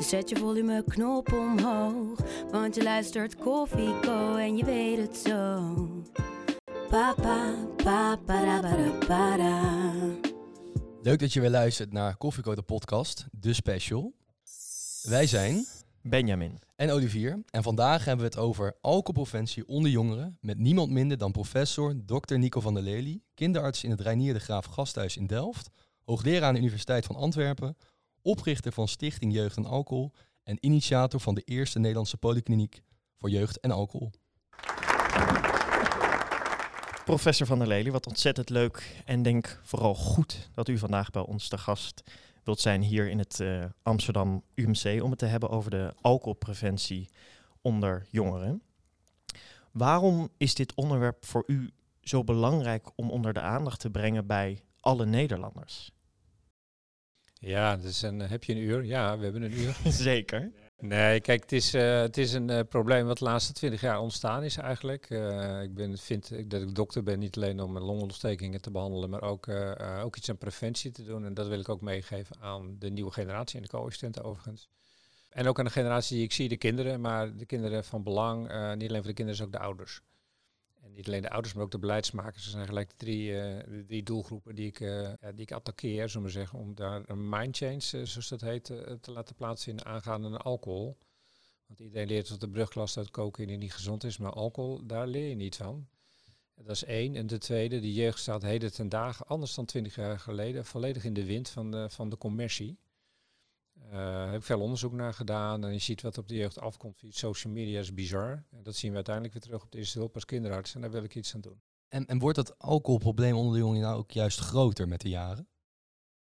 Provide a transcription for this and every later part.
Dus zet je volumeknop omhoog. Want je luistert Koffie Co en je weet het zo. Papa, papa, para, para. Leuk dat je weer luistert naar Koffieko de podcast, de special. Wij zijn Benjamin. en Olivier en vandaag hebben we het over alcoholpreventie onder jongeren met niemand minder dan professor Dr. Nico van der Lely, kinderarts in het Reinier de Graaf Gasthuis in Delft, hoogleraar aan de Universiteit van Antwerpen, oprichter van Stichting Jeugd en Alcohol en initiator van de eerste Nederlandse polykliniek voor jeugd en alcohol. Professor Van der Lely, wat ontzettend leuk en denk vooral goed dat u vandaag bij ons te gast wilt zijn hier in het eh, Amsterdam UMC om het te hebben over de alcoholpreventie onder jongeren. Waarom is dit onderwerp voor u zo belangrijk om onder de aandacht te brengen bij alle Nederlanders? Ja, dus een, heb je een uur? Ja, we hebben een uur. Zeker. Nee, kijk, het is, eh, het is een eh, probleem wat de laatste twintig jaar ontstaan is eigenlijk. Eh, ik ben, vind dat ik dokter ben, niet alleen om longontstekingen te behandelen, maar ook, ook iets aan preventie te doen. En dat wil ik ook meegeven aan de nieuwe generatie en de co-assistenten overigens. En ook aan de generatie die ik zie, de kinderen, maar de kinderen van belang, niet alleen voor de kinderen, ook de ouders. En niet alleen de ouders, maar ook de beleidsmakers. Er zijn gelijk drie, eh, drie doelgroepen die ik, ja, die ik attaqueer, zullen we zeggen, om daar een mind change, eh, zoals dat heet, te laten plaatsvinden aangaande alcohol. Want iedereen leert dat de brugklas dat cocaïne niet gezond is, maar alcohol, daar leer je niet van. Dat is één. En de tweede, de jeugd staat heden ten dagen, anders dan twintig jaar geleden, volledig in de wind van de, van de commercie. Eh, Daar heb ik veel onderzoek naar gedaan en je ziet wat op de jeugd afkomt via social media is bizar. En dat zien we uiteindelijk weer terug op de eerste hulp als kinderarts en daar wil ik iets aan doen. En, en wordt dat alcoholprobleem onder de jongeren nou ook juist groter met de jaren?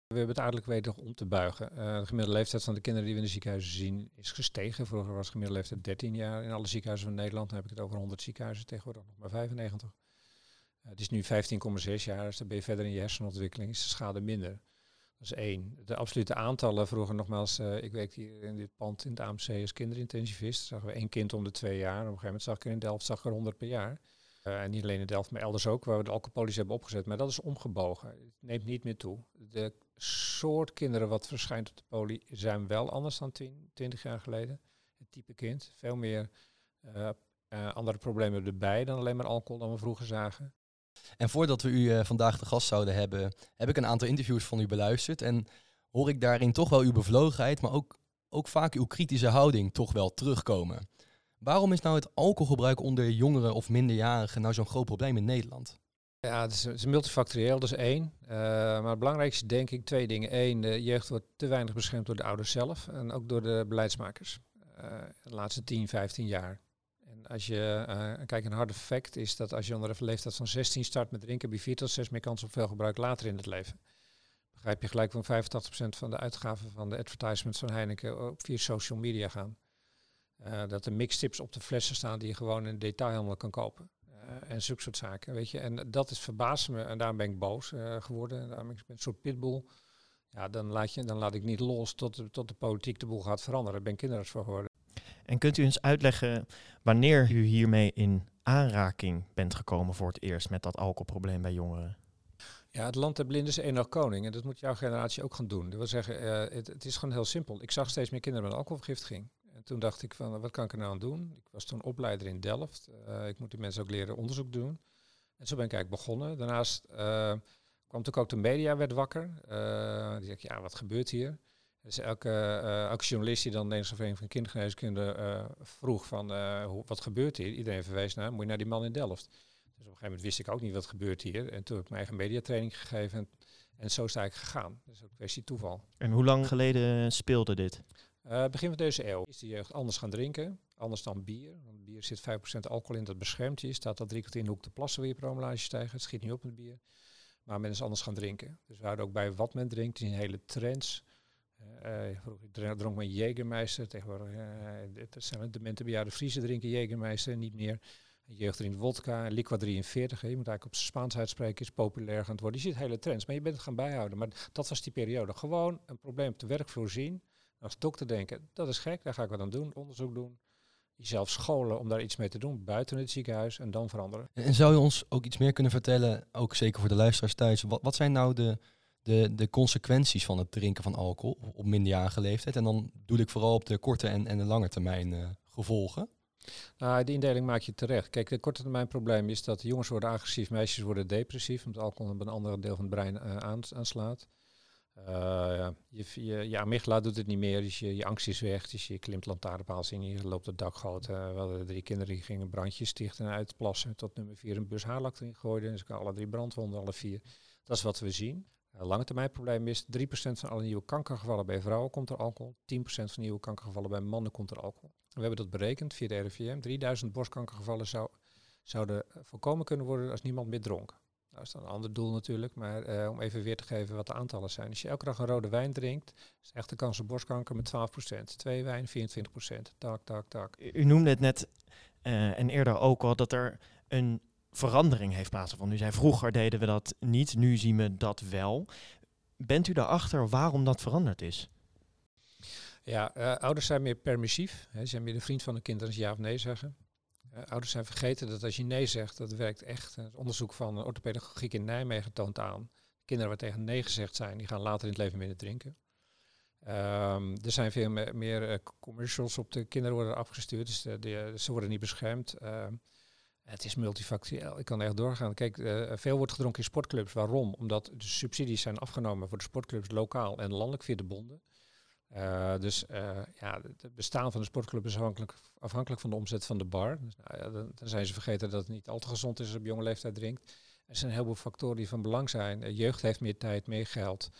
We hebben het aardig weten om te buigen. Eh, de gemiddelde leeftijd van de kinderen die we in de ziekenhuizen zien is gestegen. Vroeger was de gemiddelde leeftijd 13 jaar in alle ziekenhuizen van Nederland. Dan heb ik het over 100 ziekenhuizen, tegenwoordig nog maar 95. Eh, het is nu 15,6 jaar, dus dan ben je verder in je hersenontwikkeling, is de schade minder. Dat is één. De absolute aantallen, vroeger nogmaals, eh, ik werkte hier in dit pand in het AMC als kinderintensivist. Zagen we één kind om de twee jaar. Op een gegeven moment zag ik in Delft zag er 100 per jaar. Eh, en niet alleen in Delft, maar elders ook, waar we de alcoholpolies hebben opgezet. Maar dat is omgebogen. Het neemt niet meer toe. De soort kinderen wat verschijnt op de poli zijn wel anders dan 10, 20 jaar geleden. Het type kind. Veel meer eh, andere problemen erbij dan alleen maar alcohol dan we vroeger zagen. En voordat we u eh, vandaag de gast zouden hebben, heb ik een aantal interviews van u beluisterd. En hoor ik daarin toch wel uw bevlogenheid, maar ook, ook vaak uw kritische houding toch wel terugkomen. Waarom is nou het alcoholgebruik onder jongeren of minderjarigen nou zo'n groot probleem in Nederland? Ja, het is, multifactorieel, dat is één. Eh, maar het belangrijkste denk ik twee dingen. Eén, de jeugd wordt te weinig beschermd door de ouders zelf en ook door de beleidsmakers. Eh, de laatste 10, 15 jaar. Als je, eh kijk, een harde fact is dat als je onder de leeftijd van 16 start met drinken, heb je 4 tot 6 meer kans op veel gebruik later in het leven. Begrijp je gelijk van 85% van de uitgaven van de advertisements van Heineken ook via social media gaan. Eh, dat er mixtips op de flessen staan die je gewoon in de detailhandel kan kopen. Eh, en zulke soort zaken, weet je. En dat is verbaasd me en daarom ben ik boos geworden. Daarom ben ik een soort pitbull. Ja, dan laat, je, dan laat ik niet los tot, de- tot de politiek de boel gaat veranderen. Daar ben ik kinderarts voor geworden. En kunt u eens uitleggen wanneer u hiermee in aanraking bent gekomen voor het eerst met dat alcoholprobleem bij jongeren? Ja, het land der blinden is één koning. En dat moet jouw generatie ook gaan doen. Dat wil zeggen, eh, het, het is gewoon heel simpel. Ik zag steeds meer kinderen met alcoholvergiftiging. En toen dacht ik van, wat kan ik er nou aan doen? Ik was toen opleider in Delft. Eh, ik moet die mensen ook leren onderzoek doen. En zo ben ik eigenlijk begonnen. Daarnaast eh, kwam natuurlijk ook de media werd wakker. Die zei, ja, wat gebeurt hier? Dus elke, eh, elke journalist die dan de Nederlandse Vereniging van Kindergeneeskunde eh, vroeg van, eh, hoe, wat gebeurt hier? Iedereen verwees naar, moet je naar die man in Delft. Dus op een gegeven moment wist ik ook niet wat gebeurt hier. En toen heb ik mijn eigen mediatraining gegeven. En, en zo is het eigenlijk gegaan. Dat is ook een kwestie toeval. En hoe lang geleden speelde dit? Eh, begin van deze eeuw is de jeugd anders gaan drinken. Anders dan bier. Want bier zit 5% alcohol in, dat beschermt je. Staat dat drie kwartier in de hoek te plassen, wil je promillage stijgen. Het schiet niet op met bier. Maar men is anders gaan drinken. Dus we houden ook bij wat men drinkt. Die hele trends Uh, vroeger dronk men Jägermeister. Tegenwoordig uh, zijn de mensen bejaarde Friese drinken Jägermeister niet meer. Jeugd drinkt wodka. Liqua 43, je moet eigenlijk op Spaans uitspreken, is populair gaan worden. Je ziet hele trends, maar je bent het gaan bijhouden. Maar dat was die periode. Gewoon een probleem op de werkvloer zien. Als dokter denken, dat is gek, daar ga ik wat aan doen, onderzoek doen jezelf scholen om daar iets mee te doen buiten het ziekenhuis en dan veranderen. En zou je ons ook iets meer kunnen vertellen, ook zeker voor de luisteraars thuis, wat zijn nou de, de, de consequenties van het drinken van alcohol op minderjarige leeftijd? En dan doe ik vooral op de korte en, en de lange termijn uh, gevolgen. Nou, die indeling maak je terecht. Kijk, de korte termijn probleem is dat jongens worden agressief, meisjes worden depressief, omdat alcohol op een ander deel van het brein uh, aanslaat. Uh, je, je, je amygdala doet het niet meer, dus je, je angst is weg. Dus je klimt lantaarnpaals in, je loopt het dakgoot. Uh, we hadden drie kinderen die gingen brandjes stichten en uitplassen. Tot nummer vier een bus haarlak erin gooiden. Dus alle drie brandwonden, alle vier. Dat is wat we zien. Uh, lange termijn probleem is 3% van alle nieuwe kankergevallen bij vrouwen komt er alcohol. 10% van nieuwe kankergevallen bij mannen komt er alcohol. We hebben dat berekend via de RIVM. 3000 borstkankergevallen zou, zouden voorkomen kunnen worden als niemand meer dronk. Dat is dan een ander doel natuurlijk, maar uh, om even weer te geven wat de aantallen zijn. Als je elke dag een rode wijn drinkt, is de kans op borstkanker met 12%. Twee wijn 24%. Tak, tak, tak. U noemde het net en eerder ook al dat er een verandering heeft plaatsgevonden. U zei vroeger deden we dat niet, nu zien we dat wel. Bent u daarachter waarom dat veranderd is? Ja, uh, ouders zijn meer permissief. Ze zijn meer de vriend van de kinderen als ja of nee zeggen. Uh, ouders zijn vergeten dat als je nee zegt, dat werkt echt. Het onderzoek van orthopedagogiek in Nijmegen toont aan. Kinderen waar tegen nee gezegd zijn, die gaan later in het leven minder drinken. Um, er zijn veel me meer commercials op de kinderen worden afgestuurd, dus de, ze worden niet beschermd. Uh, het is multifactorieel. Ik kan echt doorgaan. Kijk, uh, veel wordt gedronken in sportclubs. Waarom? Omdat de subsidies zijn afgenomen voor de sportclubs lokaal en landelijk via de bonden. Uh, dus uh, ja, het bestaan van de sportclub is afhankelijk, afhankelijk van de omzet van de bar. Dus, nou ja, dan, zijn ze vergeten dat het niet al te gezond is als je op jonge leeftijd drinkt. Er zijn een heleboel factoren die van belang zijn. Jeugd heeft meer tijd, meer geld.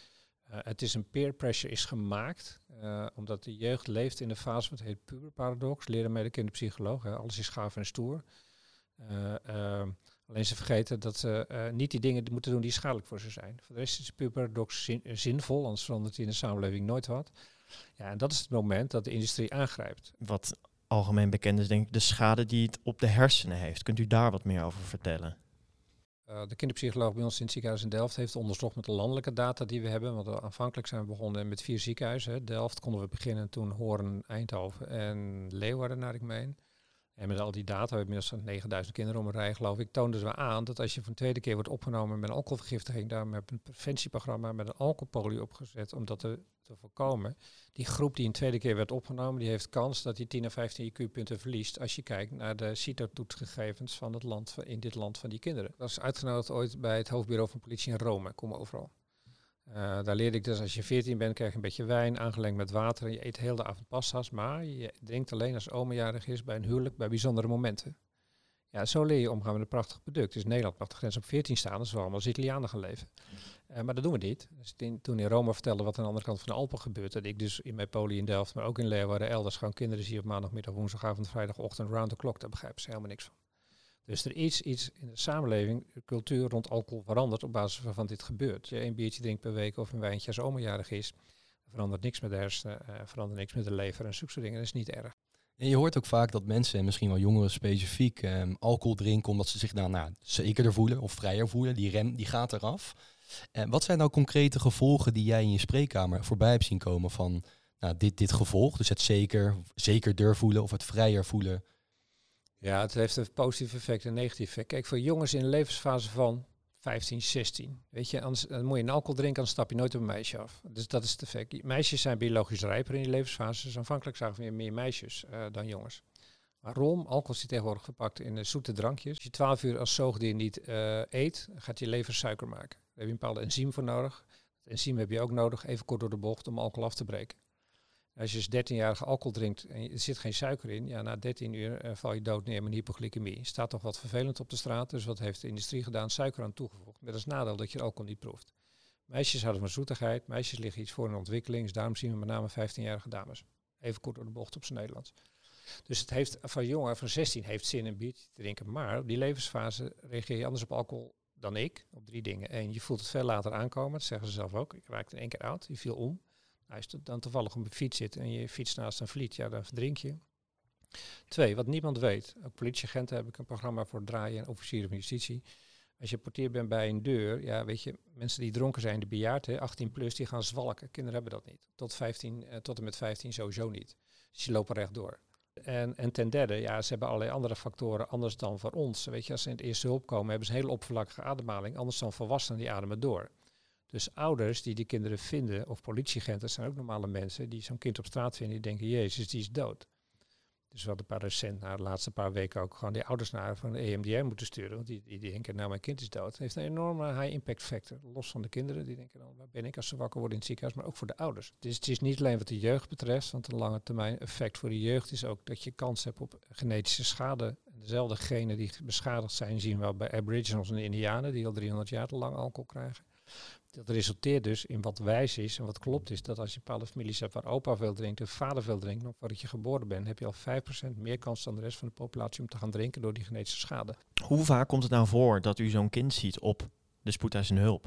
het is een peer pressure is gemaakt, omdat de jeugd leeft in de fase wat heet puberparadox. Leren mij de kinderpsycholoog. Alles is gaaf en stoer. Alleen ze vergeten dat ze niet die dingen moeten doen die schadelijk voor ze zijn. Voor de rest is de puberparadox zin, zinvol, anders verandert in de samenleving nooit wat. Ja, en dat is het moment dat de industrie aangrijpt. Wat algemeen bekend is, denk ik, de schade die het op de hersenen heeft. Kunt u daar wat meer over vertellen? Uh, de kinderpsycholoog bij ons in het ziekenhuis in Delft heeft onderzocht met de landelijke data die we hebben. Want aanvankelijk zijn we begonnen met vier ziekenhuizen. Delft konden we beginnen, toen Hoorn, Eindhoven en Leeuwarden, naar ik meen. En met al die data, we hebben inmiddels 9000 kinderen om een rij, geloof ik, toonden we aan dat als je voor een tweede keer wordt opgenomen met een alcoholvergiftiging, daar met een preventieprogramma met een alcoholpolie opgezet om dat te, voorkomen. Die groep die een tweede keer werd opgenomen, die heeft kans dat die 10 of 15 IQ-punten verliest als je kijkt naar de CITO-toetsgegevens van het land, in dit land van die kinderen. Dat is uitgenodigd ooit bij het hoofdbureau van politie in Rome, kom overal. Uh, daar leerde ik dus als je 14 bent, krijg je een beetje wijn aangelengd met water. En je eet heel de avond pasta's, maar je drinkt alleen als omajarig is bij een huwelijk, bij bijzondere momenten. Ja, zo leer je omgaan met een prachtig product. Dus Nederland mag de grens op 14 staan, dus we allemaal als Italianen gaan leven. Uh, maar dat doen we niet. Dus toen in Rome vertelde wat aan de andere kant van de Alpen gebeurt, dat ik dus in mijn poli in Delft, maar ook in Leeuwarden, elders gewoon kinderen zie op maandagmiddag, woensdagavond, vrijdagochtend, round the clock, daar begrijpen ze helemaal niks van. Dus er is iets in de samenleving, de cultuur rond alcohol veranderd op basis waarvan dit gebeurt. Je een biertje drinkt per week of een wijntje als omerjarig is, verandert niks met de hersenen, uh, verandert niks met de lever en zulke dingen. Dat is niet erg. En je hoort ook vaak dat mensen, en misschien wel jongeren specifiek, um, alcohol drinken omdat ze zich dan nou, zekerder voelen of vrijer voelen. Die rem die gaat eraf. En wat zijn nou concrete gevolgen die jij in je spreekkamer voorbij hebt zien komen van nou, dit, dit gevolg? Dus het zeker, zekerder voelen of het vrijer voelen ja, het heeft een positief effect en een negatief effect. Kijk, voor jongens in de levensfase van 15, 16, weet je, anders dan moet je een alcohol drinken, dan stap je nooit op een meisje af. Dus dat is het effect. Meisjes zijn biologisch rijper in die levensfase. Dus aanvankelijk zagen we meer meisjes uh, dan jongens. Waarom? Alcohol zit tegenwoordig verpakt in zoete drankjes. Als je 12 uur als zoogdier niet uh, eet, gaat je lever suiker maken. Daar heb je een bepaalde enzym voor nodig. Het enzym heb je ook nodig, even kort door de bocht, om alcohol af te breken. Als je 13-jarige dus alcohol drinkt en er zit geen suiker in, ja, na 13 uur uh, val je dood neer met hypoglycemie. Staat toch wat vervelend op de straat, dus wat heeft de industrie gedaan? Suiker aan toegevoegd. Met als nadeel dat je alcohol niet proeft. Meisjes houden van zoetigheid, meisjes liggen iets voor in ontwikkeling, dus daarom zien we met name 15-jarige dames. Even kort door de bocht op zijn Nederlands. Dus het heeft van jongen van 16 heeft zin een biertje te drinken, maar op die levensfase reageer je anders op alcohol dan ik, op drie dingen. Eén, je voelt het veel later aankomen, dat zeggen ze zelf ook. Ik raakte in één keer oud, je viel om. Als je dan toevallig op een fiets zit en je fiets naast een vliet, ja, dan verdrink je. Twee, wat niemand weet. Ook politieagenten heb ik een programma voor draaien en officieren van justitie. Als je portier bent bij een deur, ja, weet je, mensen die dronken zijn, de bejaard, 18 plus, die gaan zwalken. Kinderen hebben dat niet. Tot, 15, eh, tot en met 15 sowieso niet. Dus die lopen rechtdoor. En, en ten derde, ja, ze hebben allerlei andere factoren anders dan voor ons. Weet je, als ze in het eerste hulp komen, hebben ze een hele oppervlakkige ademhaling, anders dan volwassenen die ademen door. Dus ouders die die kinderen vinden, of politieagenten, zijn ook normale mensen die zo'n kind op straat vinden, die denken, jezus, die is dood. Dus we hadden een paar recent, na de laatste paar weken ook gewoon die ouders naar van de EMDR moeten sturen. Want die, die, denken, nou mijn kind is dood. Het heeft een enorme high impact factor. Los van de kinderen, die denken dan, waar ben ik als ze wakker worden in het ziekenhuis. Maar ook voor de ouders. Dus het is niet alleen wat de jeugd betreft. Want een lange termijn effect voor de jeugd is ook dat je kans hebt op genetische schade. dezelfde genen die beschadigd zijn zien we bij aboriginals en indianen. Die al 300 jaar te lang alcohol krijgen dat resulteert dus in wat wijs is en wat klopt is. Dat als je bepaalde families hebt waar opa veel drinkt en vader veel drinkt, nog voordat je geboren bent, heb je al 5% meer kans dan de rest van de populatie om te gaan drinken door die genetische schade. Hoe vaak komt het nou voor dat u zo'n kind ziet op de spoedeisende hulp?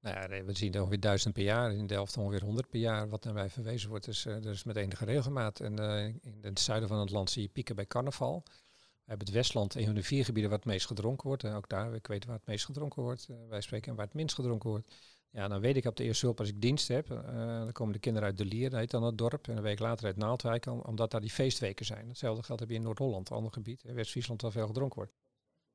Nou ja, we zien ongeveer duizend per jaar, in Delft ongeveer 100 per jaar, wat naar wij verwezen wordt. Dus, uh, dus met enige regelmaat. En uh, in het zuiden van het land zie je pieken bij carnaval. We hebben het Westland, een van de vier gebieden waar het meest gedronken wordt. En ook daar, ik weet waar het meest gedronken wordt. Uh, wij spreken waar het minst gedronken wordt. Ja, dan weet ik op de eerste hulp als ik dienst heb. Uh, dan komen de kinderen uit De Lier, dat heet dan het dorp. En een week later uit Naaldwijk, omdat daar die feestweken zijn. Hetzelfde geldt heb je in Noord-Holland, een ander gebied. In West-Friesland waar veel gedronken wordt.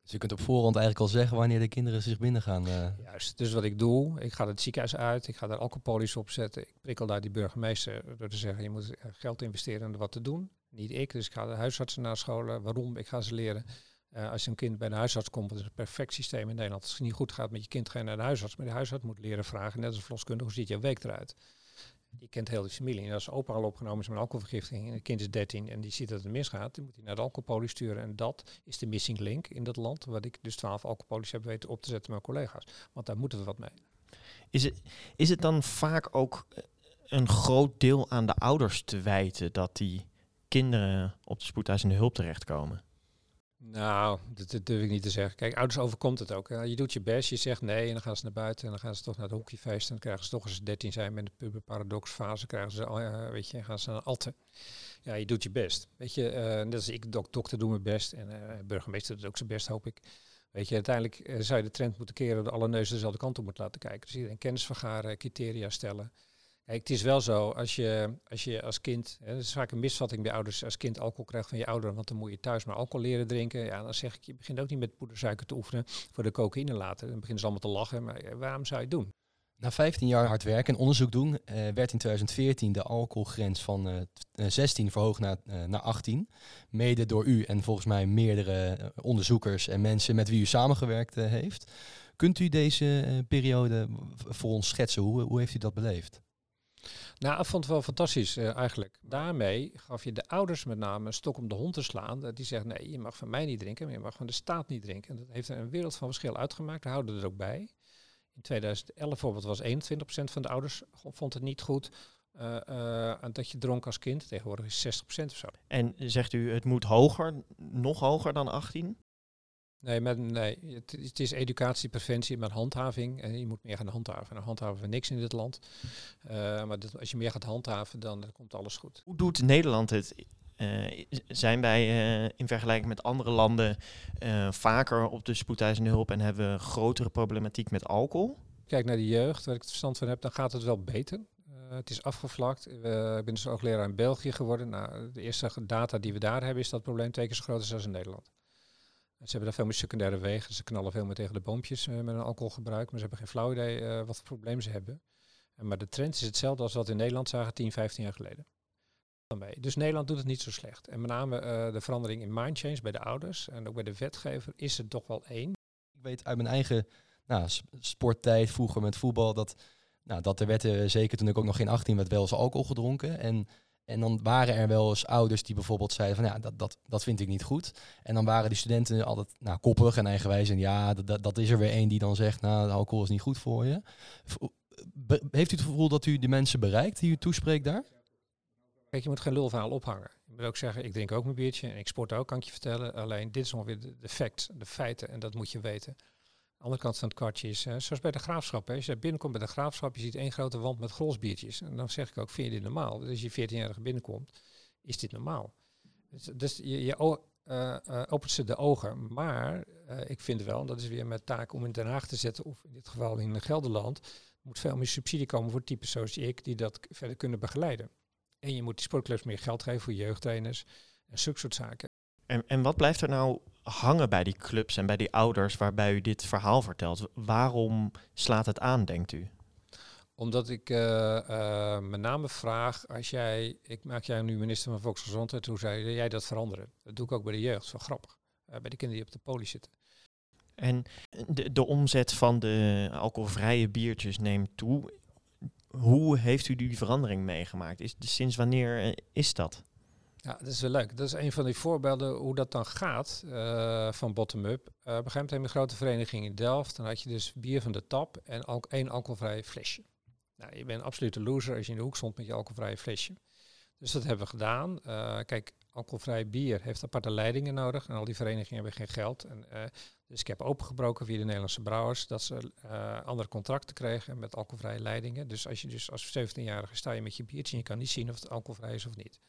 Dus je kunt op voorhand eigenlijk al zeggen wanneer de kinderen zich binnen gaan. Uh... Juist, dus wat ik doe, ik ga het ziekenhuis uit, ik ga daar alcoholpolies op zetten. Ik prikkel daar die burgemeester door te zeggen, je moet geld investeren om wat te doen. Niet ik, dus ik ga de huisartsen naar scholen. Waarom? Ik ga ze leren. Uh, als een kind bij de huisarts komt, is een perfect systeem in Nederland. Als het niet goed gaat met je kind, ga je naar de huisarts. Maar de huisarts moet leren vragen, net als verloskundige, hoe ziet je week eruit? Die kent heel de familie. En als opa al opgenomen is met alcoholvergiftiging en het kind is 13 en die ziet dat het misgaat, dan moet hij naar de sturen. En dat is de missing link in dat land, waar ik dus 12 alcoholpolies heb weten op te zetten met mijn collega's. Want daar moeten we wat mee. Is het, is het dan vaak ook een groot deel aan de ouders te wijten dat die kinderen op de spoedeisende hulp terechtkomen? Nou, dat, durf ik niet te zeggen. Kijk, ouders overkomt het ook. Je doet je best, je zegt nee en dan gaan ze naar buiten en dan gaan ze toch naar het hockeyfeest en dan krijgen ze toch als ze 13 zijn met de puberparadoxfase, krijgen ze, uh, weet je, gaan ze naar Alte. Ja, je doet je best. Weet je, uh, net als ik, dok dokter, doe mijn best en uh, burgemeester doet ook zijn best, hoop ik. Weet je, uiteindelijk zou je de trend moeten keren dat alle neuzen dezelfde kant op moeten laten kijken. Dus iedereen kennis vergaren, criteria stellen. Het is wel zo, als je als, je als kind, hè, dat is vaak een misvatting bij ouders, als kind alcohol krijgt van je ouder, want dan moet je thuis maar alcohol leren drinken. Ja, dan zeg ik, je begint ook niet met poedersuiker te oefenen voor de cocaïne later. Dan beginnen ze allemaal te lachen, maar waarom zou je het doen? Na 15 jaar hard werken en onderzoek doen, eh, werd in 2014 de alcoholgrens van eh, 16 verhoogd naar, eh, naar 18. Mede door u en volgens mij meerdere onderzoekers en mensen met wie u samengewerkt heeft. Kunt u deze periode voor ons schetsen? Hoe, hoe heeft u dat beleefd? Nou, ik vond het wel fantastisch uh, eigenlijk. Daarmee gaf je de ouders met name een stok om de hond te slaan. Dat die zeggen, nee, je mag van mij niet drinken, maar je mag van de staat niet drinken. En dat heeft een wereld van verschil uitgemaakt. We houden er ook bij. In 2011 bijvoorbeeld was 21% van de ouders vond het niet goed uh, dat je dronk als kind. Tegenwoordig is 60% of zo. En zegt u, het moet hoger, nog hoger dan 18? Nee, met, nee het, het, is educatie, preventie met handhaving. En je moet meer gaan handhaven. En handhaven we niks in dit land. Uh, maar als je meer gaat handhaven, dan, dan komt alles goed. Hoe doet Nederland het? Uh, zijn wij uh, in vergelijking met andere landen vaker op de spoedeisende hulp en hebben we grotere problematiek met alcohol? Kijk naar de jeugd, waar ik het verstand van heb, dan gaat het wel beter. het is afgevlakt. ik ben dus oogleraar in België geworden. Nou, de eerste data die we daar hebben, is dat probleem twee keer zo groot is als in Nederland. Ze hebben daar veel meer secundaire wegen. Ze knallen veel meer tegen de boompjes uh, met een alcoholgebruik. Maar ze hebben geen flauw idee uh, wat voor probleem ze hebben. En, maar de trend is hetzelfde als wat in Nederland zagen 10, 15 jaar geleden. Dus Nederland doet het niet zo slecht. En met name de verandering in mindchange bij de ouders en ook bij de wetgever is het toch wel één. Ik weet uit mijn eigen nou, sporttijd vroeger met voetbal dat, nou, dat er werd, zeker toen ik ook nog geen 18 werd, wel eens alcohol gedronken. En en dan waren er wel eens ouders die bijvoorbeeld zeiden van ja, dat, dat, dat vind ik niet goed. En dan waren die studenten altijd nou, koppig en eigenwijs. En ja, dat, dat is er weer één die dan zegt, nou, alcohol is niet goed voor je. Heeft u het gevoel dat u de mensen bereikt die u toespreekt daar? Kijk, je moet geen lulverhaal ophangen. Je moet ook zeggen, ik drink ook mijn biertje en ik sport ook, kan ik je vertellen. Alleen dit is ongeveer de, de facts, de feiten en dat moet je weten. De andere kant van het kwartje is, uh, zoals bij de graafschap. Hè. Als je binnenkomt bij de graafschap, je ziet één grote wand met grolsbiertjes. En dan zeg ik ook, vind je dit normaal? Dus als je 14-jarige binnenkomt, is dit normaal? Dus, dus je, je uh, opent ze de ogen. Maar ik vind wel, en dat is weer mijn taak om in Den Haag te zetten, of in dit geval in Gelderland, moet veel meer subsidie komen voor typen zoals ik, die dat verder kunnen begeleiden. En je moet die sportclubs meer geld geven voor jeugdtrainers en zulke soort zaken. En, en wat blijft er nou hangen bij die clubs en bij die ouders waarbij u dit verhaal vertelt? Waarom slaat het aan, denkt u? Omdat ik uh, uh, met name vraag, als jij, ik maak jij nu minister van Volksgezondheid, hoe zou jij dat veranderen? Dat doe ik ook bij de jeugd, zo grappig. Uh, bij de kinderen die op de poli zitten. En de, de omzet van de alcoholvrije biertjes neemt toe. Hoe heeft u die verandering meegemaakt? Is, sinds wanneer is dat? Ja, dat is wel leuk. Dat is een van die voorbeelden hoe dat dan gaat uh, van bottom-up. Uh, op een gegeven moment een grote vereniging in Delft. Dan had je dus bier van de tap en al één alcoholvrij flesje. Nou, je bent een absolute loser als je in de hoek stond met je alcoholvrije flesje. Dus dat hebben we gedaan. Uh, kijk, alcoholvrij bier heeft aparte leidingen nodig. En al die verenigingen hebben geen geld. En, dus ik heb opengebroken via de Nederlandse brouwers dat ze andere contracten kregen met alcoholvrije leidingen. Dus als je dus als 17-jarige sta je met je biertje en je kan niet zien of het alcoholvrij is of niet.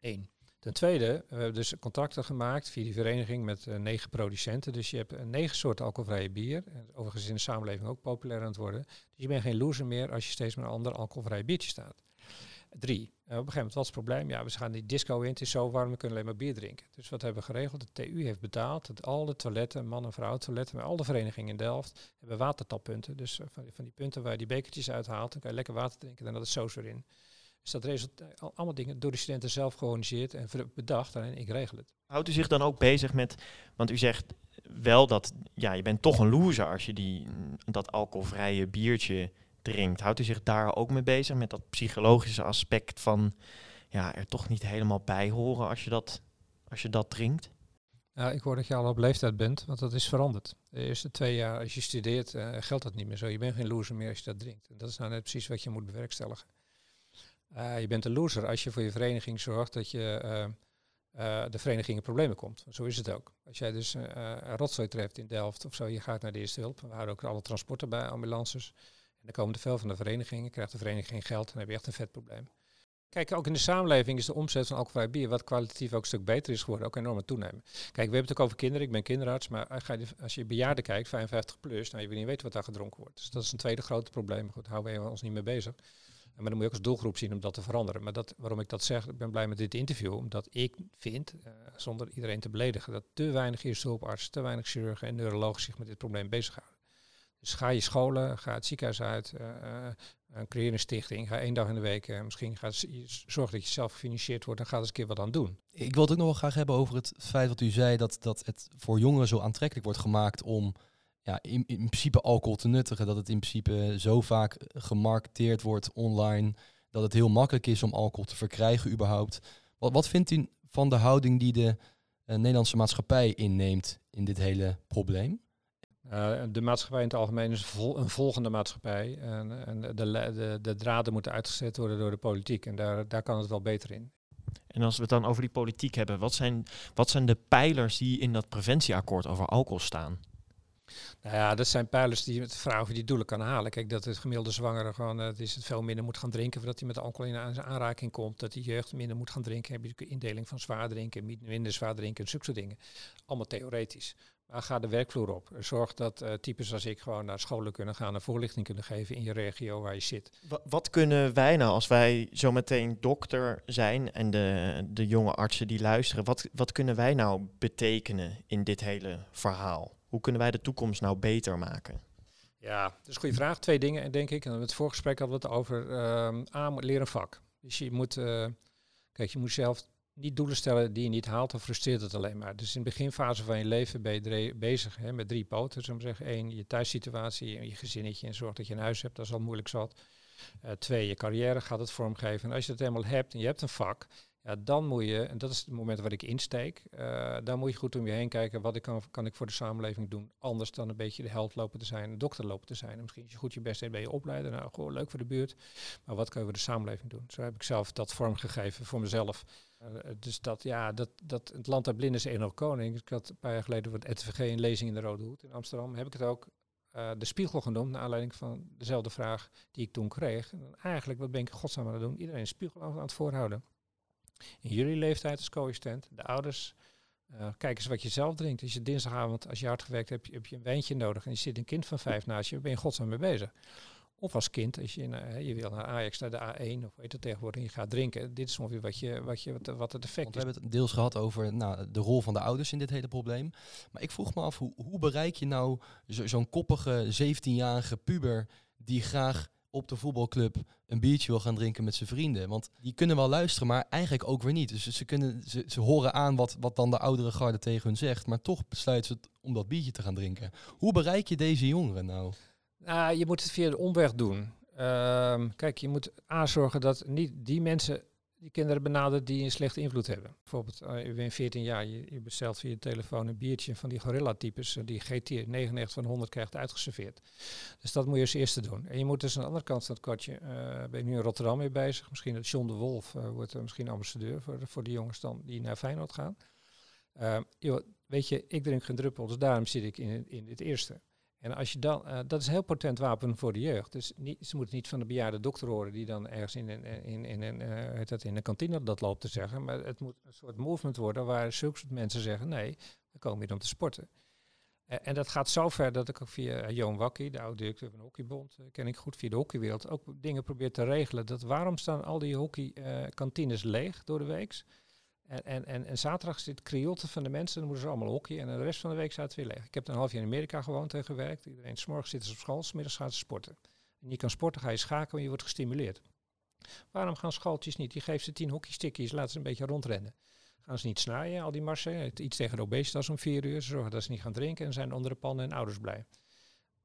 Eén. Ten tweede, we hebben dus contracten gemaakt via die vereniging met uh, negen producenten. Dus je hebt uh, negen soorten alcoholvrije bier. En overigens in de samenleving ook populair aan het worden. Dus je bent geen loser meer als je steeds met een ander alcoholvrij biertje staat. Drie, uh, op een gegeven moment, wat is het probleem? Ja, we gaan die disco in, het is zo warm, we kunnen alleen maar bier drinken. Dus wat hebben we geregeld? De TU heeft betaald dat al de toiletten, man- en vrouw toiletten, met al de verenigingen in Delft, hebben watertappunten. Dus van die, punten waar je die bekertjes uithaalt, dan kan je lekker water drinken en dan dat is soos erin. Dus dat resultaat, allemaal dingen door de studenten zelf georganiseerd en bedacht. En ik regel het. Houdt u zich dan ook bezig met, want u zegt wel dat, ja, je bent toch een loser als je die, dat alcoholvrije biertje drinkt. Houdt u zich daar ook mee bezig, met dat psychologische aspect van, ja, er toch niet helemaal bij horen als je dat, als je dat drinkt? Ja, ik hoor dat je al op leeftijd bent, want dat is veranderd. De eerste twee jaar als je studeert uh, geldt dat niet meer zo. Je bent geen loser meer als je dat drinkt. En dat is nou net precies wat je moet bewerkstelligen. Uh, je bent een loser als je voor je vereniging zorgt dat je uh, uh, de vereniging in problemen komt. Zo is het ook. Als jij dus een rotzooi treft in Delft of zo, je gaat naar de eerste hulp. We houden ook alle transporten bij, ambulances. En dan komen te veel van de verenigingen, krijgt de vereniging geen geld, dan heb je echt een vet probleem. Kijk, ook in de samenleving is de omzet van alcoholvrij bier, wat kwalitatief ook een stuk beter is geworden, ook enorm toenemen. Kijk, we hebben het ook over kinderen, ik ben kinderarts, maar als je bejaarden kijkt, 55 plus, nou je wil niet weten wat daar gedronken wordt. Dus dat is een tweede grote probleem. Goed, houden we ons niet mee bezig. Maar dan moet je ook als doelgroep zien om dat te veranderen. Maar dat, waarom ik dat zeg, ik ben blij met dit interview, omdat ik vind, uh, zonder iedereen te beledigen, dat te weinig eerste hulpartsen, te weinig chirurgen en neurologen zich met dit probleem bezighouden. Dus ga je scholen, ga het ziekenhuis uit, uh, uh, creëer een stichting, ga één dag in de week, misschien ga zorg dat je zelf gefinancierd wordt en ga eens een keer wat aan doen. Ik wil het ook nog wel graag hebben over het feit wat u zei, dat, dat het voor jongeren zo aantrekkelijk wordt gemaakt om ja, in, in principe alcohol te nuttigen. Dat het in principe zo vaak gemarketeerd wordt online. Dat het heel makkelijk is om alcohol te verkrijgen überhaupt. Wat, wat vindt u van de houding die de uh, Nederlandse maatschappij inneemt in dit hele probleem? Uh, de maatschappij in het algemeen is vol, een volgende maatschappij. En, en de, de, de, draden moeten uitgezet worden door de politiek. En daar, daar kan het wel beter in. En als we het dan over die politiek hebben, wat zijn, wat zijn de pijlers die in dat preventieakkoord over alcohol staan? Nou ja, dat zijn pijlers die het vrouw die doelen kan halen. Kijk, dat het gemiddelde zwangere gewoon uh, is het veel minder moet gaan drinken voordat hij met alcohol in aanraking komt. Dat die jeugd minder moet gaan drinken. Heb je de indeling van zwaar drinken, minder zwaar drinken en zulke soort dingen. Allemaal theoretisch. Maar ga de werkvloer op. Zorg dat uh, types als ik gewoon naar scholen kunnen gaan en voorlichting kunnen geven in je regio waar je zit. Wat, wat kunnen wij nou, als wij zometeen dokter zijn en de, de jonge artsen die luisteren, wat, wat kunnen wij nou betekenen in dit hele verhaal? Hoe kunnen wij de toekomst nou beter maken? Ja, dat is een goede vraag. Twee dingen, denk ik. In het voorgesprek hadden we het over uh, A, leren vak. Dus je moet, uh, kijk, je moet zelf niet doelen stellen die je niet haalt, dan frustreert het alleen maar. Dus in de beginfase van je leven ben je bezig hè, met drie poten, we zeggen. Eén, je thuissituatie, je gezinnetje en zorg dat je een huis hebt, dat is al moeilijk zat. Uh, twee, je carrière gaat het vormgeven. En als je dat helemaal hebt en je hebt een vak, ja, dan moet je, en dat is het moment waar ik insteek, uh, dan moet je goed om je heen kijken, wat ik kan, kan ik voor de samenleving doen, anders dan een beetje de held lopen te zijn, dokter lopen te zijn. En misschien als je goed je best deed, ben je opleider, nou gewoon leuk voor de buurt, maar wat kan je voor de samenleving doen? Zo heb ik zelf dat vormgegeven voor mezelf. Uh, dus dat, ja, dat, dat het land der blinden is nog koning. Ik had een paar jaar geleden voor het RTVG een lezing in de Rode Hoed in Amsterdam. Heb ik het ook uh, de spiegel genoemd, naar aanleiding van dezelfde vraag die ik toen kreeg. En eigenlijk, wat ben ik godsnaam aan het doen? Iedereen een spiegel aan het voorhouden. In jullie leeftijd als co-assistent, de ouders, uh, kijk eens wat je zelf drinkt. Als je dinsdagavond, als je hard gewerkt hebt, heb je een wijntje nodig en je zit een kind van vijf naast je, ben je godsnaam mee bezig. Of als kind, als je, uh, je wil naar Ajax, naar de A1 of weet het tegenwoordig, en je gaat drinken. Dit is ongeveer wat, je, wat, je, wat, wat het effect is. We hebben het deels gehad over nou, de rol van de ouders in dit hele probleem. Maar ik vroeg me af, hoe, hoe bereik je nou zo'n koppige 17-jarige puber die graag op de voetbalclub een biertje wil gaan drinken met zijn vrienden. Want die kunnen wel luisteren, maar eigenlijk ook weer niet. Dus ze, kunnen, ze, ze horen aan wat, wat dan de oudere garde tegen hun zegt, maar toch besluiten ze om dat biertje te gaan drinken. Hoe bereik je deze jongeren nou? Nou, je moet het via de omweg doen. Uh, kijk, je moet aanzorgen dat niet die mensen die kinderen benaderen die een slechte invloed hebben. Bijvoorbeeld, uh, je bent 14 jaar, je, je, bestelt via je telefoon een biertje van die gorilla-types, uh, die GT 99 van 100 krijgt uitgeserveerd. Dus dat moet je als eerste doen. En je moet dus aan de andere kant van het kwartje, uh, ben je nu in Rotterdam mee bezig, misschien het John de Wolf wordt misschien ambassadeur voor, voor die jongens dan die naar Feyenoord gaan. Joh, weet je, ik drink geen druppel, dus daarom zit ik in, in het eerste. En als je dan, uh, dat is een heel potent wapen voor de jeugd. Dus niet, ze moeten niet van de bejaarde dokter horen die dan ergens in, in, in, in, in, uh, dat in een kantine dat loopt te zeggen. Maar het moet een soort movement worden waar zulke soort mensen zeggen, nee, we komen hier om te sporten. Uh, en dat gaat zo ver dat ik ook via Johan Wakkie, de oude directeur van de Hockeybond, ken ik goed via de hockeywereld, ook dingen probeer te regelen. Dat waarom staan al die hockeykantines leeg door de week? En, en, en, en zaterdag zit kriolte van de mensen, dan moeten ze allemaal hockey. En de rest van de week het weer leeg. Ik heb een half jaar in Amerika gewoond en gewerkt. Iedereen, s'morgens zitten ze op school, smiddags gaan ze sporten. En je kan sporten, ga je schakelen en je wordt gestimuleerd. Waarom gaan schooltjes niet? Die geven ze tien hockeystickies, laten ze een beetje rondrennen. Gaan ze niet snijden, al die marsen, iets tegen de obesitas om vier uur. Ze zorgen dat ze niet gaan drinken en zijn onder de pannen en ouders blij.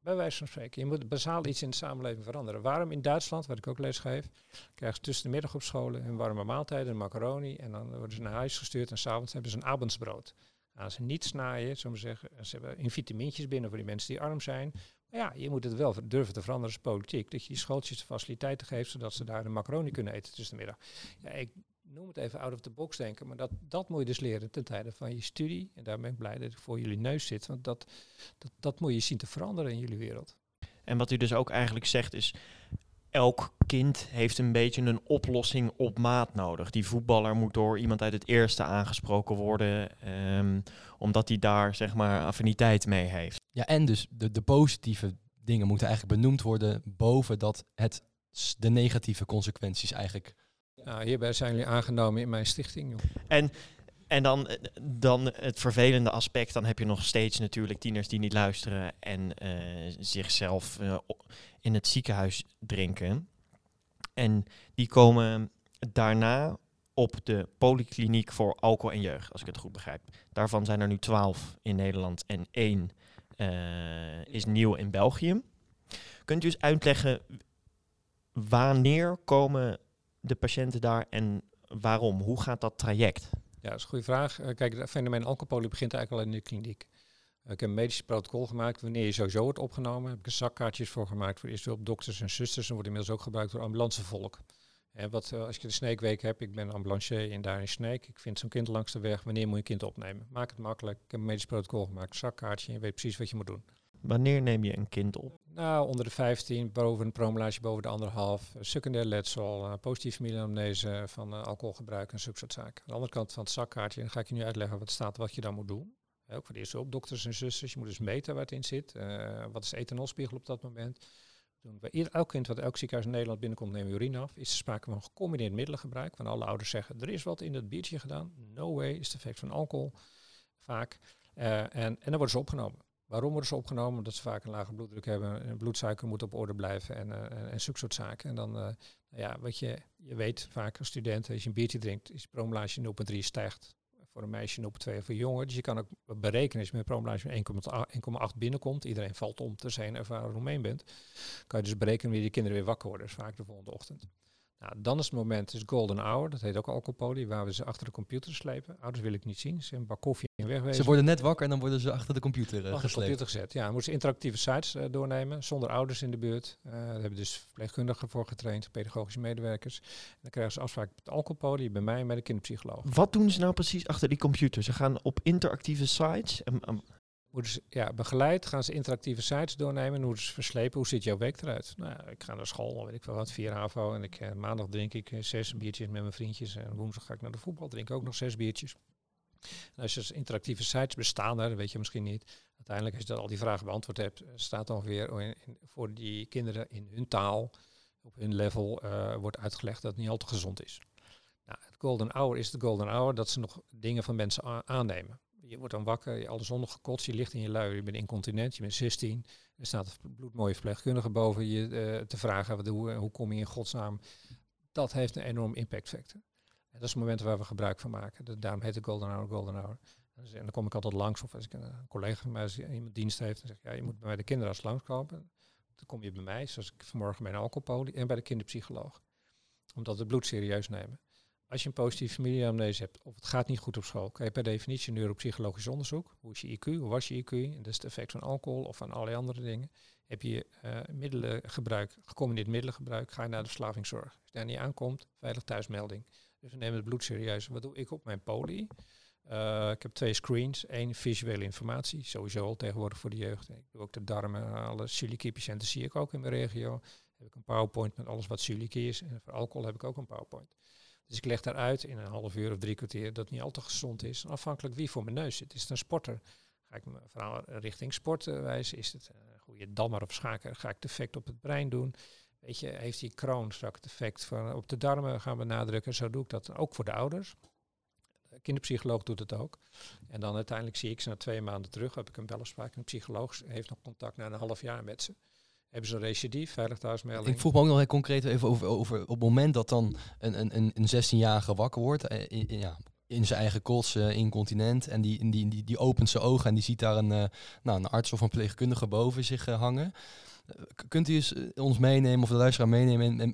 Bij wijze van spreken. Je moet bazaal iets in de samenleving veranderen. Waarom in Duitsland, waar ik ook les geef, krijgen ze tussen de middag op scholen een warme maaltijd, een macaroni. En dan worden ze naar huis gestuurd en s'avonds hebben ze een avondsbrood. Gaan ze niet snijden, zullen we zeggen. Ze hebben in vitamintjes binnen voor die mensen die arm zijn. Maar ja, je moet het wel durven te veranderen als politiek. Dat je die schooltjes de faciliteiten geeft, zodat ze daar een macaroni kunnen eten tussen de middag. Ja, ik noem het even out of the box denken, maar dat, dat moet je dus leren ten tijde van je studie. En daar ben ik blij dat ik voor jullie neus zit, want dat, dat, dat moet je zien te veranderen in jullie wereld. En wat u dus ook eigenlijk zegt is, elk kind heeft een beetje een oplossing op maat nodig. Die voetballer moet door iemand uit het eerste aangesproken worden, um, omdat hij daar zeg maar affiniteit mee heeft. Ja, en dus de, de positieve dingen moeten eigenlijk benoemd worden boven dat het de negatieve consequenties eigenlijk hierbij zijn jullie aangenomen in mijn stichting. Joh. En, en dan, dan het vervelende aspect, dan heb je nog steeds natuurlijk tieners die niet luisteren en uh, zichzelf uh, in het ziekenhuis drinken. En die komen daarna op de polykliniek voor alcohol en jeugd, als ik het goed begrijp. Daarvan zijn er nu twaalf in Nederland en één is nieuw in België. Kunt u eens uitleggen wanneer komen de patiënten daar en waarom? Hoe gaat dat traject? Ja, dat is een goede vraag. Uh, kijk, het fenomeen alcohol begint eigenlijk al in de kliniek. Uh, ik heb een medisch protocol gemaakt wanneer je sowieso wordt opgenomen. Heb ik er zakkaartjes voor gemaakt voor eerst op dokters en zusters. En wordt inmiddels ook gebruikt door ambulancevolk. En wat, uh, als je de Sneekweek hebt, ik ben ambulancier en daar in Sneek. Ik vind zo'n kind langs de weg, wanneer moet je kind opnemen? Maak het makkelijk. Ik heb een medisch protocol gemaakt, zakkaartje en je weet precies wat je moet doen. Wanneer neem je een kind op? Nou, onder de 15, boven een promulage boven de anderhalf. Secundair letsel, positieve familieanamnese van uh, alcoholgebruik en zulke zaken. Aan de andere kant van het zakkaartje, dan ga ik je nu uitleggen wat staat, wat je dan moet doen. Uh, ook voor de eerste hulp, dokters en zusters. Je moet dus meten waar het in zit. wat is de ethanolspiegel op dat moment? Doen bij elk kind wat elk ziekenhuis in Nederland binnenkomt, nemen we urine af. Is er sprake van gecombineerd middelengebruik? Van alle ouders zeggen, er is wat in dat biertje gedaan. No way, is het effect van alcohol. Vaak. en, en dan worden ze opgenomen. Waarom worden ze opgenomen? Omdat ze vaak een lage bloeddruk hebben. En bloedsuiker moet op orde blijven en, uh, en, zulke soort zaken. En dan, uh, nou ja, wat je, je weet vaak als student, als je een biertje drinkt, is promulage 0,3 stijgt. Voor een meisje 0,2 voor jongen. Dus je kan ook berekenen als je met promulage 1,8 binnenkomt. Iedereen valt om te zijn ervaren Roemeen bent. Kan je dus berekenen wanneer die kinderen weer wakker worden. Dus vaak de volgende ochtend. Nou, dan is het moment, is golden hour, dat heet ook alcoholpolie, waar we ze achter de computer slepen. Ouders wil ik niet zien, ze een bak koffie en wegwezen. Ze worden net wakker en dan worden ze achter de computer uh, achter de computer gezet. Ja, moeten ze interactieve sites uh, doornemen, zonder ouders in de buurt. Uh, daar hebben dus verpleegkundigen voor getraind, pedagogische medewerkers. En dan krijgen ze afspraak met de alcoholpolie, bij mij en bij de kinderpsycholoog. Wat doen ze nou precies achter die computer? Ze gaan op interactieve sites en, en ze, ja, begeleid gaan ze interactieve sites doornemen. En hoe ze verslepen, hoe ziet jouw week eruit? Nou, ik ga naar school, weet ik wel wat, vier HAVO. En ik, eh, maandag drink ik eh, zes biertjes met mijn vriendjes. En woensdag ga ik naar de voetbal, drink ik ook nog zes biertjes. En als je interactieve sites bestaan, dat weet je misschien niet. Uiteindelijk, als je dat al die vragen beantwoord hebt, staat dan weer voor die kinderen in hun taal, op hun level, uh, wordt uitgelegd dat het niet al te gezond is. Nou, het golden hour is de golden hour dat ze nog dingen van mensen aannemen je wordt dan wakker, je alle zondag gekotst, je ligt in je lui, je bent incontinent, je bent 16. Er staat een bloedmooie verpleegkundige boven je uh, te vragen wat, hoe, hoe kom je in godsnaam. Dat heeft een enorm impact factor. En dat is het moment waar we gebruik van maken. Dat, daarom heet het golden hour, golden hour. En dan kom ik altijd langs, of als ik een collega van mij iemand dienst heeft, dan zeg ik, ja, je moet bij de kinderarts langskomen. Dan kom je bij mij, zoals ik vanmorgen bij een alcoholpolie, en bij de kinderpsycholoog. Omdat we bloed serieus nemen. Als je een positieve familieanamnese hebt of het gaat niet goed op school, kan je per definitie neuropsychologisch onderzoek. Hoe is je IQ? Hoe was je IQ? En dat is het effect van alcohol of van allerlei andere dingen. Heb je uh, middelengebruik, gecombineerd middelengebruik, ga je naar de verslavingszorg. Als je daar niet aankomt, veilig thuismelding. Dus we nemen het bloed serieus. Wat doe ik op mijn poli? Uh, ik heb twee screens. één visuele informatie, sowieso al tegenwoordig voor de jeugd. Ik doe ook de darmen, alle celiakie-patiënten zie ik ook in mijn regio. Heb ik een PowerPoint met alles wat celiakie is. En voor alcohol heb ik ook een PowerPoint. Dus ik leg daaruit in een half uur of drie kwartier dat het niet al te gezond is. Afhankelijk wie voor mijn neus zit. Is het een sporter? Ga ik me vooral richting sport wijzen? Is het een goede dammer of schaker? Ga ik het effect op het brein doen? Weet je, heeft die kroon straks het effect van op de darmen gaan we nadrukken? Zo doe ik dat ook voor de ouders. De kinderpsycholoog doet het ook. En dan uiteindelijk zie ik ze na twee maanden terug. Heb ik een belafspraak. Een psycholoog heeft nog contact na een half jaar met ze. Hebben ze een recidief, veilig thuismelding? Ik vroeg me ook nog heel concreet even over, over op het moment dat dan een, een, een 16-jarige wakker wordt, eh, in, ja, in zijn eigen kots, uh, incontinent, en die, die, die, die opent zijn ogen en die ziet daar een, uh, nou, een arts of een pleegkundige boven zich hangen. kunt u eens ons meenemen of de luisteraar meenemen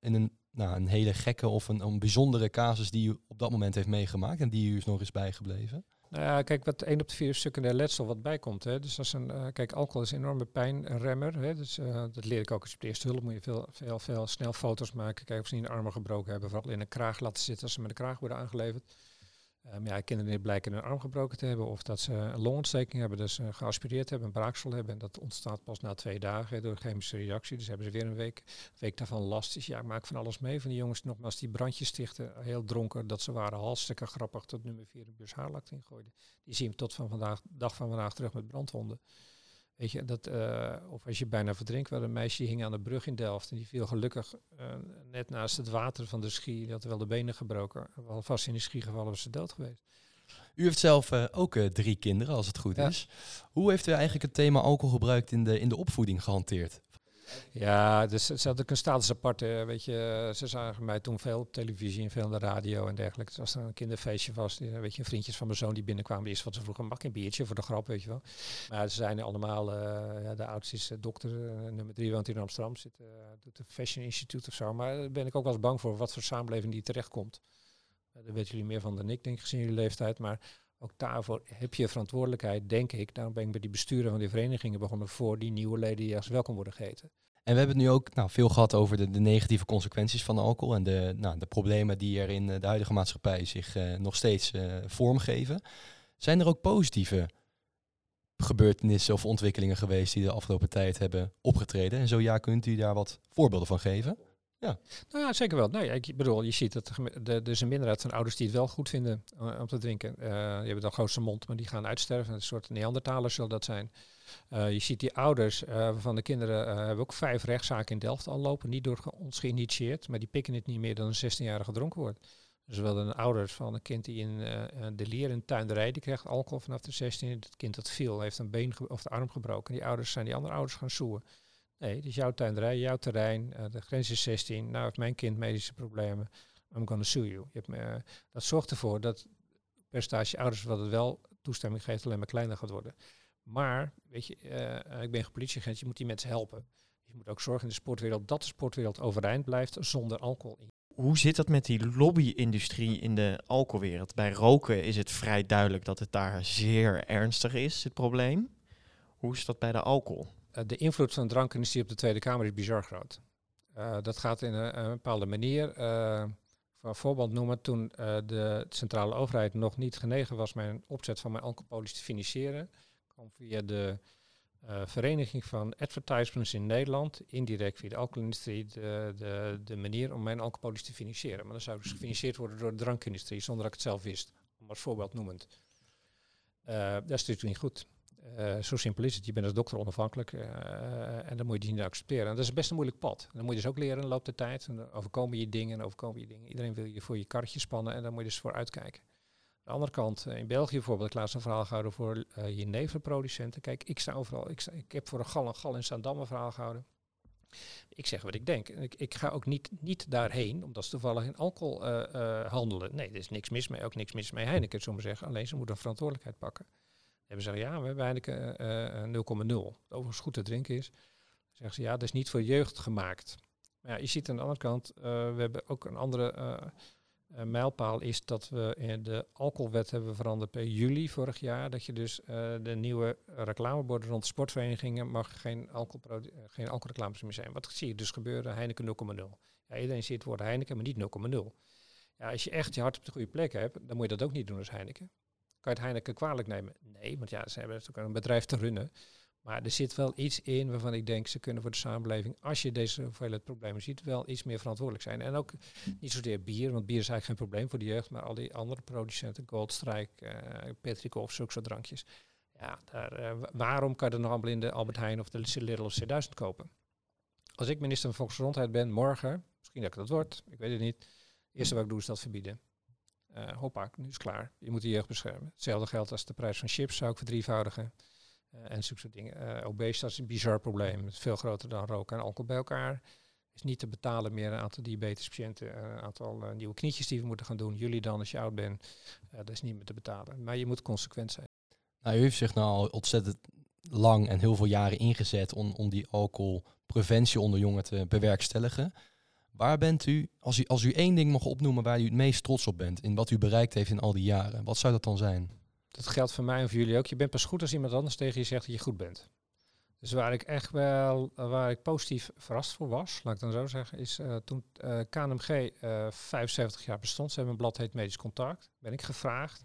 in een, nou, een hele gekke of een, een bijzondere casus die u op dat moment heeft meegemaakt en die u is nog eens bijgebleven? Nou ja, kijk, wat 1 op de 4 secundair letsel wat bijkomt. Hè. Dus als een, uh, kijk, alcohol is een enorme pijnremmer. Hè. Dus, uh, dat leer ik ook als op de eerste hulp. Moet je veel, veel, veel snel foto's maken. Kijken of ze niet een armen gebroken hebben. Vooral in een kraag laten zitten als ze met de kraag worden aangeleverd. Um, ja, kinderen blijken een arm gebroken te hebben of dat ze een longontsteking hebben, dus uh, geaspireerd hebben, een braaksel hebben. En dat ontstaat pas na twee dagen door chemische reactie. Dus hebben ze weer een week, week daarvan last. Dus ja, ik maak van alles mee. Van die jongens nogmaals die brandjes stichten, heel dronken, dat ze waren hartstikke grappig tot nummer vier een bus haarlak ingooiden. Die zien we tot van vandaag, dag van vandaag terug met brandwonden. Weet je, dat, uh, of als je bijna verdrinkt, waar een meisje hing aan de brug in Delft en die viel gelukkig uh, net naast het water van de schie, die had wel de benen gebroken. Wel vast in de schie gevallen was ze dood geweest. U heeft zelf uh, ook drie kinderen, als het goed ja. is. Hoe heeft u eigenlijk het thema alcohol gebruikt in de, in de opvoeding gehanteerd? Ja, dus ze had een status aparte. Weet je, ze zagen mij toen veel op televisie en veel aan de radio en dergelijke. Dus als er een kinderfeestje was, die, weet je, vriendjes van mijn zoon die binnenkwamen, eerst wat ze vroegen, mag een biertje voor de grap, weet je wel. Maar ze zijn allemaal, ja, de oudste is dokter, nummer drie woont in Amsterdam, zit, doet het Fashion Institute of zo. Maar daar ben ik ook wel eens bang voor wat voor samenleving die terechtkomt. daar weten jullie meer van dan ik, denk ik, gezien jullie leeftijd. Maar ook daarvoor heb je verantwoordelijkheid, denk ik. Daarom ben ik bij die besturen van die verenigingen begonnen voor die nieuwe leden die welkom worden geheten. En we hebben het nu ook nou, veel gehad over de, de, negatieve consequenties van alcohol en de, nou, de problemen die er in de huidige maatschappij zich uh, nog steeds uh, vormgeven. Zijn er ook positieve gebeurtenissen of ontwikkelingen geweest die de afgelopen tijd hebben opgetreden? En zo ja, kunt u daar wat voorbeelden van geven? Ja. Nou ja, zeker wel. Nee, ik bedoel, je ziet dat er is een minderheid van ouders die het wel goed vinden uh, om te drinken. Uh, die hebben dan grootste mond, maar die gaan uitsterven. Een soort Neandertalers zal dat zijn. Uh, je ziet die ouders van de kinderen hebben ook vijf rechtszaken in Delft al lopen. Niet door ons geïnitieerd, maar die pikken het niet meer dan een 16-jarige gedronken wordt. Dus wel een ouders van een kind die in de leer in tuinderij, die krijgt alcohol vanaf de 16. Het kind dat viel, heeft een been of de arm gebroken. Die ouders zijn die andere ouders gaan zoeken. Nee, het jouw tuinderij, jouw terrein. Uh, de grens is 16. Nou heeft mijn kind medische problemen. I'm gonna sue you. je hebt, uh, dat zorgt ervoor dat percentage ouders wat het wel toestemming geeft alleen maar kleiner gaat worden. Maar, weet je, uh, ik ben politieagent, je moet die mensen helpen. je moet ook zorgen in de sportwereld dat de sportwereld overeind blijft zonder alcohol. in. Hoe zit dat met die lobby-industrie in de alcoholwereld? Bij roken is het vrij duidelijk dat het daar zeer ernstig is, het probleem. Hoe is dat bij de alcohol? Eh, de invloed van de drankindustrie op de Tweede Kamer is bizar groot. Eh, dat gaat in een, een bepaalde manier. eh voor voorbeeld noemen, toen de centrale overheid nog niet genegen was mijn opzet van mijn alcoholpolitie te financieren, kwam via de Vereniging van Advertisements in Nederland, indirect via de alcoholindustrie, de, de, de manier om mijn alcoholpolitie te financieren. Maar dan zou dus gefinancierd worden door de drankindustrie, zonder dat ik het zelf wist. Om als voorbeeld noemend. Dat is natuurlijk niet goed. Eh, zo simpel is het. Je bent als dokter onafhankelijk eh, en dan moet je die accepteren. En dat is best een moeilijk pad. Dan moet je dus ook leren in de loop der tijd. En dan overkomen je dingen en overkomen je dingen. Iedereen wil je voor je karretje spannen en daar moet je dus voor uitkijken. Aan de andere kant, eh, in België bijvoorbeeld, ik laatst een verhaal gehouden voor uh, jeneverproducenten. Kijk, ik sta overal. Ik, ik heb voor een gal en gal in Zaandam een verhaal gehouden. Ik zeg wat ik denk. En ik, ik ga ook niet, niet daarheen, omdat ze toevallig in alcohol eh, eh, handelen. Nee, er is niks mis mee. Ook niks mis mee Heineken, zullen we zeggen. Alleen ze moeten een verantwoordelijkheid pakken. Hebben ze gezegd, ja, we hebben Heineken eh, eh, 0,0. Dat overigens goed te drinken is. Zeggen ze, ja, dat is niet voor jeugd gemaakt. Maar ja, je ziet aan de andere kant, eh, we hebben ook een andere eh, eh, mijlpaal is dat we in de alcoholwet hebben veranderd per juli vorig jaar. Dat je dus eh, de nieuwe reclameborden rond sportverenigingen mag geen, eh, geen alcoholreclames meer zijn. Wat zie je dus gebeuren? Heineken 0,0. Ja, iedereen ziet het woord Heineken, maar niet 0,0. Ja, als je echt je hart op de goede plek hebt, dan moet je dat ook niet doen als Heineken. Kan je het Heineken kwalijk nemen? Nee, want ja, ze hebben natuurlijk een bedrijf te runnen. Maar er zit wel iets in waarvan ik denk, ze kunnen voor de samenleving, als je deze hoeveelheid problemen ziet, wel iets meer verantwoordelijk zijn. En ook niet zozeer bier, want bier is eigenlijk geen probleem voor de jeugd, maar al die andere producenten, Goldstrike, uh, Petrikov, zulke drankjes. Ja, daar, uh, waarom kan je nog allemaal in de Albert Heijn of de Lidl of C1000 kopen? Als ik minister van Volksgezondheid ben, morgen, misschien dat ik dat word, ik weet het niet. Het eerste wat ik doe is dat verbieden. Uh, nu is het klaar. Je moet de jeugd beschermen. Hetzelfde geldt als de prijs van chips zou ik verdrievoudigen. Uh, en zulke soort dingen. Uh, obesitas is een bizar probleem. Veel groter dan roken en alcohol bij elkaar. Is niet te betalen meer een aantal diabetespatiënten. Een aantal nieuwe knietjes die we moeten gaan doen. Jullie dan als je oud bent. dat is niet meer te betalen. Maar je moet consequent zijn. Nou, u heeft zich nou al ontzettend lang en heel veel jaren ingezet om, om die alcoholpreventie onder jongeren te bewerkstelligen. Waar bent u, als u, als u één ding mag opnoemen waar u het meest trots op bent, in wat u bereikt heeft in al die jaren, wat zou dat dan zijn? Dat geldt voor mij en voor jullie ook. Je bent pas goed als iemand anders tegen je zegt dat je goed bent. Dus waar ik echt wel, waar ik positief verrast voor was, laat ik dan zo zeggen, is uh, toen uh, KNMG uh, 75 jaar bestond, ze hebben een blad heet Medisch Contact, ben ik gevraagd,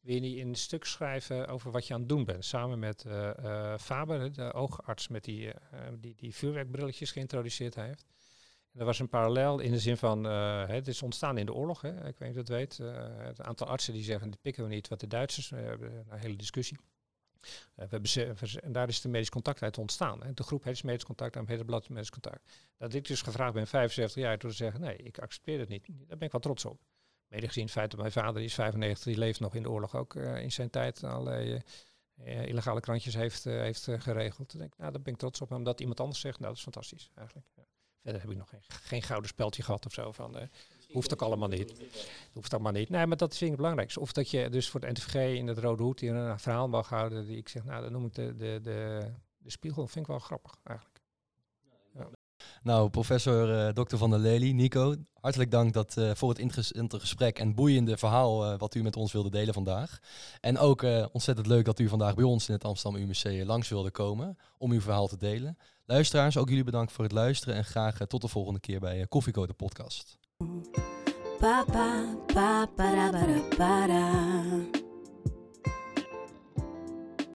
wil je een stuk schrijven over wat je aan het doen bent, samen met uh, Faber, de oogarts met die, die, die vuurwerkbrilletjes geïntroduceerd heeft. Er was een parallel in de zin van, uh, het is ontstaan in de oorlog, hè, ik weet niet of dat weet. Uh, het aantal artsen die zeggen, dit pikken we niet, wat de Duitsers, we hebben een hele discussie. We hebben en daar is de medisch contact uit ontstaan. Hè. De groep heet medisch contact, daarom heet het blad medisch contact. Dat ik dus gevraagd ben, 75 jaar, door te zeggen, nee, ik accepteer het niet. Daar ben ik wel trots op. Mede gezien het feit dat mijn vader, die is 95, die leeft nog in de oorlog ook in zijn tijd allerlei illegale krantjes heeft, heeft geregeld. Dan denk ik, nou, daar ben ik trots op. Omdat iemand anders zegt, nou, dat is fantastisch eigenlijk. Verder heb ik nog geen, geen gouden speldje gehad of zo. Van, uh, hoeft ook allemaal niet. Hoeft allemaal niet. Nee, maar dat vind ik het belangrijkste. Of dat je dus voor het NTVG in het Rode Hoed hier een verhaal mag houden. Die ik zeg, nou, dan noem ik de, de, de, de spiegel. vind ik wel grappig eigenlijk. Nou, professor uh, Dr. van der Lely, Nico, hartelijk dank dat, uh, voor het interessante gesprek en boeiende verhaal wat u met ons wilde delen vandaag. En ook ontzettend leuk dat u vandaag bij ons in het Amsterdam UMC langs wilde komen om uw verhaal te delen. Luisteraars, ook jullie bedankt voor het luisteren en graag tot de volgende keer bij Koffieko de podcast.